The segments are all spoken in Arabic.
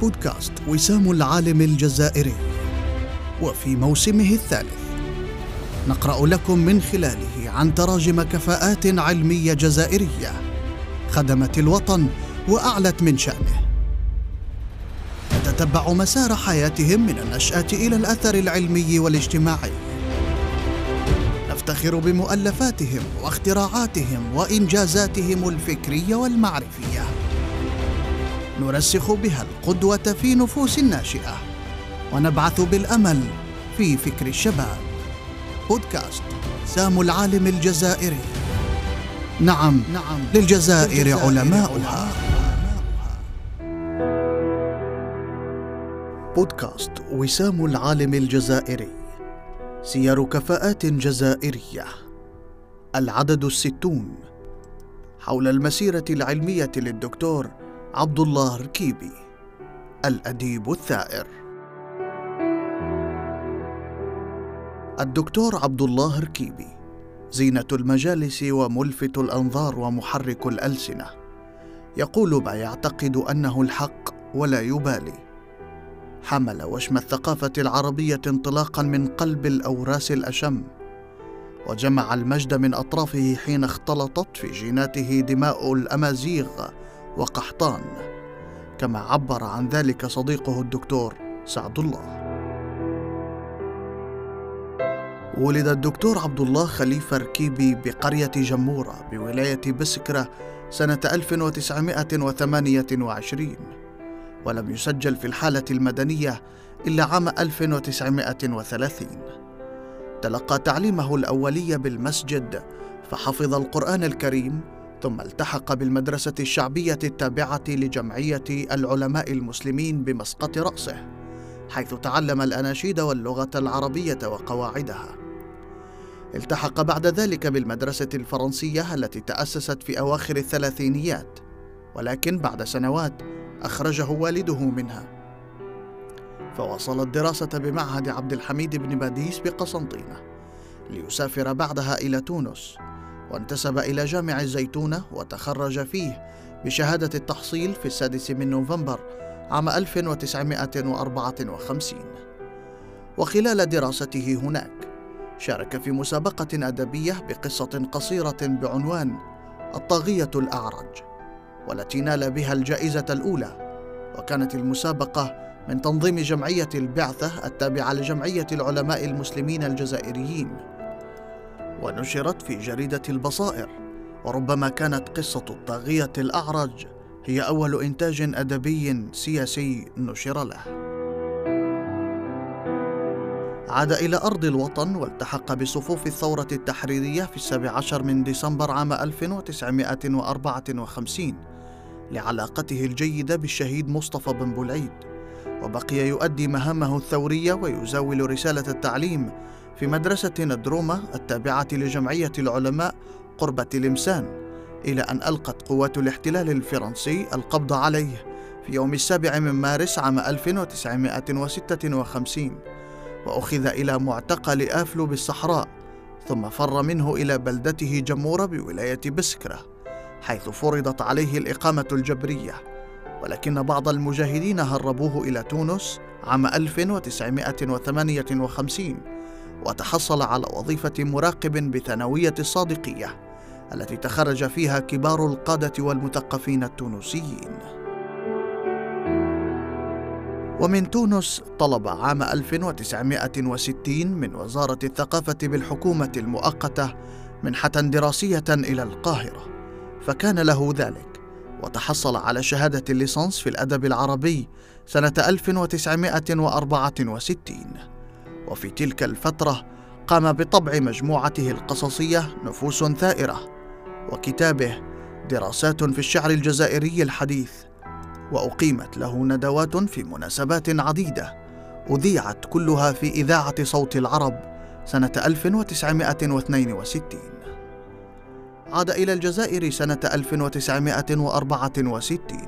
بودكاست وسام العالم الجزائري. وفي موسمه الثالث نقرأ لكم من خلاله عن تراجم كفاءات علمية جزائرية خدمت الوطن وأعلت من شأنه. نتتبع مسار حياتهم من النشأة إلى الأثر العلمي والاجتماعي. نفتخر بمؤلفاتهم واختراعاتهم وإنجازاتهم الفكرية والمعرفية. نرسخ بها القدوة في نفوس الناشئة. ونبعث بالأمل في فكر الشباب. بودكاست سام العالم الجزائري. نعم نعم. للجزائر علماؤها. بودكاست وسام العالم الجزائري. سير كفاءات جزائرية. العدد الستون. حول المسيرة العلمية للدكتور عبد الله ركيبي الأديب الثائر. الدكتور عبد الله ركيبي زينة المجالس وملفت الأنظار ومحرك الألسنة. يقول ما يعتقد أنه الحق ولا يبالي. حمل وشم الثقافة العربية انطلاقا من قلب الأوراس الأشم. وجمع المجد من أطرافه حين اختلطت في جيناته دماء الأمازيغ. وقحطان. كما عبر عن ذلك صديقه الدكتور سعد الله. ولد الدكتور عبد الله خليفة ركيبي بقرية جمورة بولاية بسكرة سنة 1928 ولم يسجل في الحالة المدنية إلا عام 1930 تلقى تعليمه الأولي بالمسجد فحفظ القرآن الكريم ثم التحق بالمدرسة الشعبية التابعة لجمعية العلماء المسلمين بمسقط رأسه حيث تعلم الأناشيد واللغة العربية وقواعدها. التحق بعد ذلك بالمدرسة الفرنسية التي تأسست في أواخر الثلاثينيات ولكن بعد سنوات أخرجه والده منها. فواصل الدراسة بمعهد عبد الحميد بن باديس بقسنطينة ليسافر بعدها إلى تونس وانتسب إلى جامع الزيتونة وتخرج فيه بشهادة التحصيل في السادس من نوفمبر عام 1954 وخلال دراسته هناك شارك في مسابقة أدبية بقصة قصيرة بعنوان الطاغية الأعرج والتي نال بها الجائزة الأولى. وكانت المسابقة من تنظيم جمعية البعثة التابعة لجمعية العلماء المسلمين الجزائريين. ونشرت في جريدة البصائر وربما كانت قصة الطاغية الأعرج هي أول إنتاج أدبي سياسي نشر له. عاد إلى أرض الوطن والتحق بصفوف الثورة التحريرية في السابع عشر من ديسمبر عام 1954 لعلاقته الجيدة بالشهيد مصطفى بن بولعيد وبقي يؤدي مهامه الثورية ويزاول رسالة التعليم في مدرسة ندرومة التابعة لجمعية العلماء قرب تلمسان إلى أن ألقت قوات الاحتلال الفرنسي القبض عليه في يوم السابع من مارس عام 1956 وأخذ إلى معتقل آفلو بالصحراء ثم فر منه إلى بلدته جمورة بولاية بسكرة حيث فرضت عليه الإقامة الجبرية. ولكن بعض المجاهدين هربوه إلى تونس عام 1958 وتحصل على وظيفة مراقب بثانوية الصادقية التي تخرج فيها كبار القادة والمثقفين التونسيين. ومن تونس طلب عام 1960 من وزارة الثقافة بالحكومة المؤقتة منحة دراسية إلى القاهرة، فكان له ذلك، وتحصل على شهادة الليسانس في الأدب العربي سنة 1964. وفي تلك الفترة قام بطبع مجموعته القصصية نفوس ثائرة وكتابه دراسات في الشعر الجزائري الحديث. وأقيمت له ندوات في مناسبات عديدة أذيعت كلها في إذاعة صوت العرب سنة 1962 عاد إلى الجزائر سنة 1964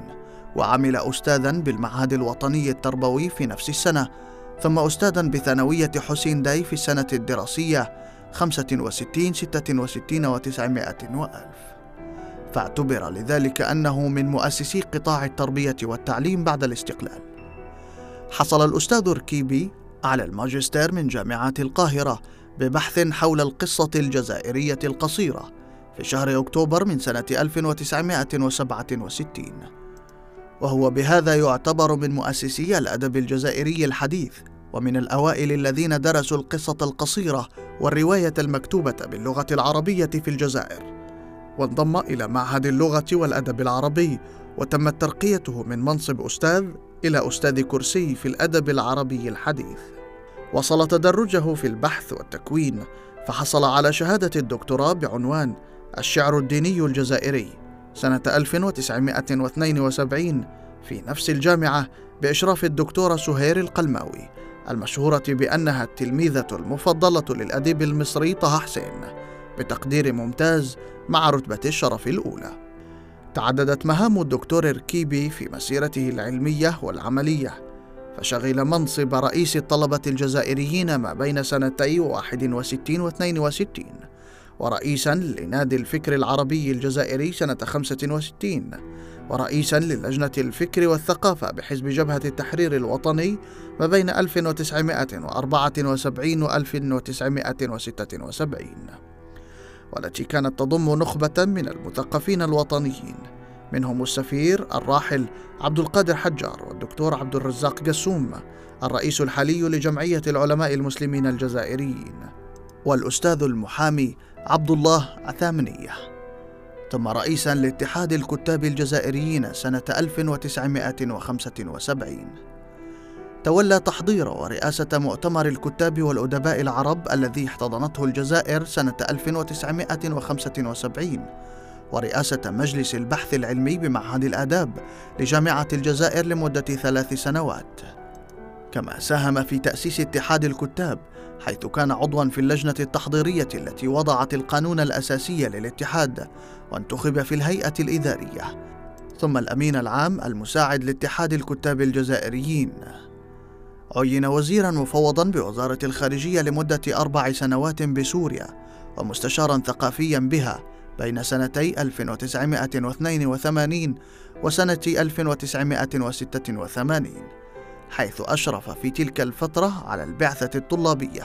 وعمل أستاذا بالمعهد الوطني التربوي في نفس السنة ثم أستاذا بثانوية حسين داي في السنة الدراسية 65 66 وتسعمائة وألف. فاعتبر لذلك أنه من مؤسسي قطاع التربية والتعليم بعد الاستقلال. حصل الأستاذ ركيبي على الماجستير من جامعة القاهرة ببحث حول القصة الجزائرية القصيرة في شهر أكتوبر من سنة 1967 وهو بهذا يعتبر من مؤسسي الأدب الجزائري الحديث. ومن الأوائل الذين درسوا القصة القصيرة والرواية المكتوبة باللغة العربية في الجزائر. وانضم إلى معهد اللغة والأدب العربي وتمت ترقيته من منصب أستاذ إلى أستاذ كرسي في الأدب العربي الحديث. وصل تدرجه في البحث والتكوين فحصل على شهادة الدكتوراه بعنوان الشعر الديني الجزائري سنة 1972 في نفس الجامعة بإشراف الدكتورة سهير القلماوي. المشهورة بأنها التلميذة المفضلة للأديب المصري طه حسين بتقدير ممتاز مع رتبة الشرف الأولى. تعددت مهام الدكتور ركيبي في مسيرته العلمية والعملية فشغل منصب رئيس الطلبة الجزائريين ما بين سنتي 61 و 62 ورئيسا لنادي الفكر العربي الجزائري سنة 65 ورئيسا للجنة الفكر والثقافة بحزب جبهة التحرير الوطني ما بين 1974 و 1976 والتي كانت تضم نخبة من المثقفين الوطنيين منهم السفير الراحل عبد القادر حجار والدكتور عبد الرزاق قسوم الرئيس الحالي لجمعية العلماء المسلمين الجزائريين والأستاذ المحامي عبد الله عثامنية ثم رئيسا لاتحاد الكتاب الجزائريين سنة 1975 تولى تحضير ورئاسة مؤتمر الكتاب والأدباء العرب الذي احتضنته الجزائر سنة 1975 ورئاسة مجلس البحث العلمي بمعهد الآداب لجامعة الجزائر لمدة ثلاث سنوات. كما ساهم في تأسيس اتحاد الكتاب حيث كان عضوا في اللجنة التحضيرية التي وضعت القانون الأساسي للاتحاد وانتخب في الهيئة الإدارية. ثم الأمين العام المساعد لاتحاد الكتاب الجزائريين. عين وزيرا مفوضا بوزارة الخارجية لمدة أربع سنوات بسوريا ومستشارا ثقافيا بها بين سنتي 1982 وسنة 1986 حيث أشرف في تلك الفترة على البعثة الطلابية.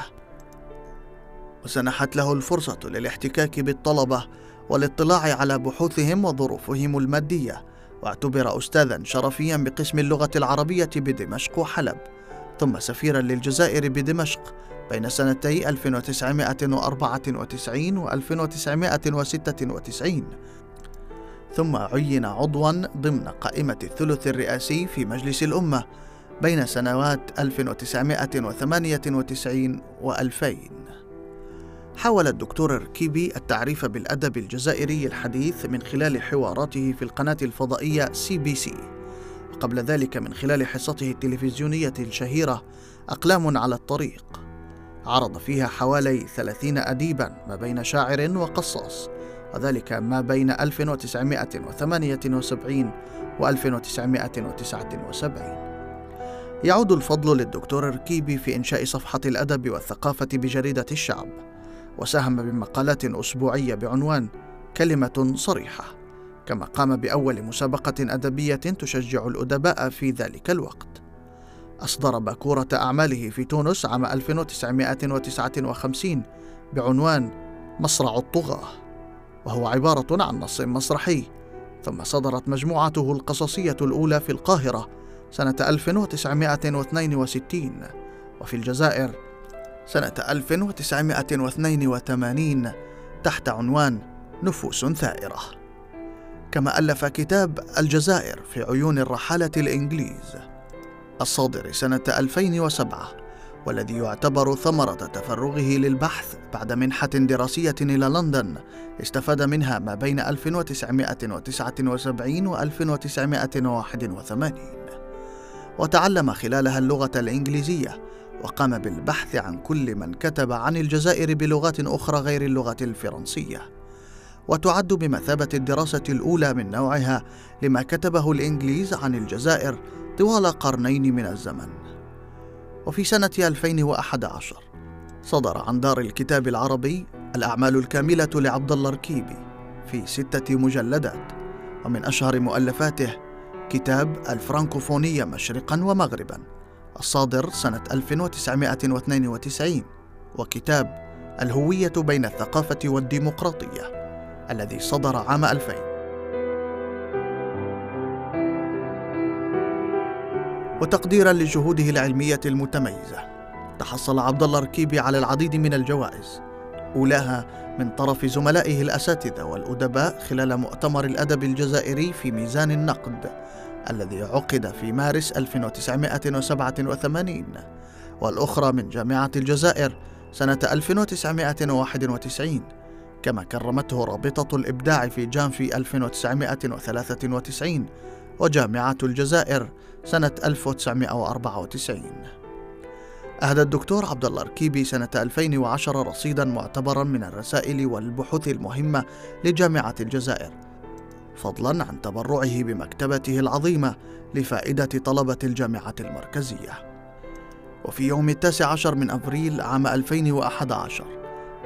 وسنحت له الفرصة للاحتكاك بالطلبة والاطلاع على بحوثهم وظروفهم المادية. واعتبر أستاذا شرفيا بقسم اللغة العربية بدمشق وحلب. ثم سفيرا للجزائر بدمشق بين سنتي 1994 و 1996 ثم عين عضوا ضمن قائمة الثلث الرئاسي في مجلس الأمة بين سنوات 1998 و 2000 حاول الدكتور ركيبي التعريف بالأدب الجزائري الحديث من خلال حواراته في القناة الفضائية سي بي سي وقبل ذلك من خلال حصته التلفزيونية الشهيرة أقلام على الطريق. عرض فيها حوالي ثلاثين أديبا ما بين شاعر وقصاص وذلك ما بين 1978 و 1979 يعود الفضل للدكتور ركيبي في إنشاء صفحة الأدب والثقافة بجريدة الشعب. وساهم بمقالات أسبوعية بعنوان كلمة صريحة كما قام بأول مسابقة أدبية تشجع الأدباء في ذلك الوقت. أصدر باكورة أعماله في تونس عام 1959 بعنوان مصرع الطغاة وهو عبارة عن نص مسرحي. ثم صدرت مجموعته القصصية الأولى في القاهرة سنة 1962 وفي الجزائر سنة 1982 تحت عنوان نفوس ثائرة. كما ألف كتاب الجزائر في عيون الرحالة الإنجليز. الصادر سنة 2007 والذي يعتبر ثمرة تفرغه للبحث بعد منحة دراسية إلى لندن استفاد منها ما بين 1979 و 1981 وتعلم خلالها اللغة الإنجليزية وقام بالبحث عن كل من كتب عن الجزائر بلغات أخرى غير اللغة الفرنسية. وتعد بمثابة الدراسة الأولى من نوعها لما كتبه الإنجليز عن الجزائر طوال قرنين من الزمن. وفي سنة 2011 صدر عن دار الكتاب العربي الأعمال الكاملة لعبد الله ركيبي في ستة مجلدات ومن أشهر مؤلفاته كتاب الفرنكوفونية مشرقا ومغربا. الصادر سنة 1992 وكتاب الهوية بين الثقافة والديمقراطية الذي صدر عام 2000 وتقديرا لجهوده العلمية المتميزة تحصل عبد الله ركيبي على العديد من الجوائز أولاها من طرف زملائه الأساتذة والأدباء خلال مؤتمر الأدب الجزائري في ميزان النقد الذي عقد في مارس 1987 والأخرى من جامعة الجزائر سنة 1991 كما كرمته رابطة الإبداع في جانفي 1993 وجامعة الجزائر سنة 1994 أهدى الدكتور عبد الله الركيبي سنة 2010 رصيدا معتبرا من الرسائل والبحوث المهمة لجامعة الجزائر. فضلا عن تبرعه بمكتبته العظيمة لفائدة طلبة الجامعة المركزية. وفي يوم التاسع عشر من أبريل عام 2011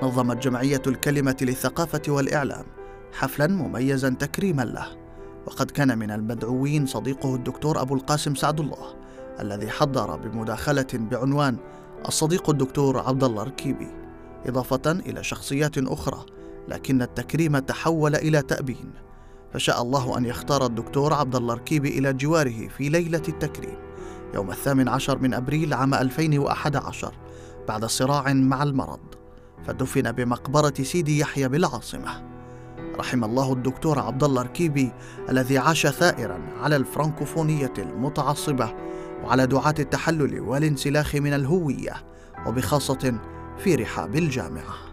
نظمت جمعية الكلمة للثقافة والإعلام حفلا مميزا تكريما له. وقد كان من المدعوين صديقه الدكتور أبو القاسم سعد الله الذي حضر بمداخلة بعنوان الصديق الدكتور عبد الله ركيبي إضافة إلى شخصيات أخرى لكن التكريم تحول إلى تأبين. فشاء الله أن يختار الدكتور عبد الله ركيبي إلى جواره في ليلة التكريم يوم الثامن عشر من أبريل عام 2011 بعد صراع مع المرض فدفن بمقبرة سيدي يحيى بالعاصمة رحم الله الدكتور عبد الله ركيبي الذي عاش ثائرا على الفرنكوفونية المتعصبة وعلى دعاة التحلل والانسلاخ من الهوية وبخاصة في رحاب الجامعة.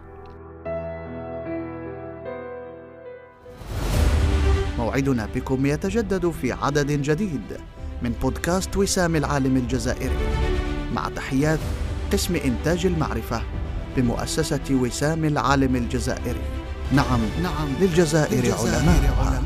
موعدنا بكم يتجدد في عدد جديد من بودكاست وسام العالم الجزائري. مع تحيات قسم إنتاج المعرفة بمؤسسة وسام العالم الجزائري. نعم نعم للجزائر, للجزائر علماء, علماء.